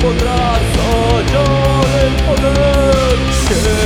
podrás, oh, yo el poder.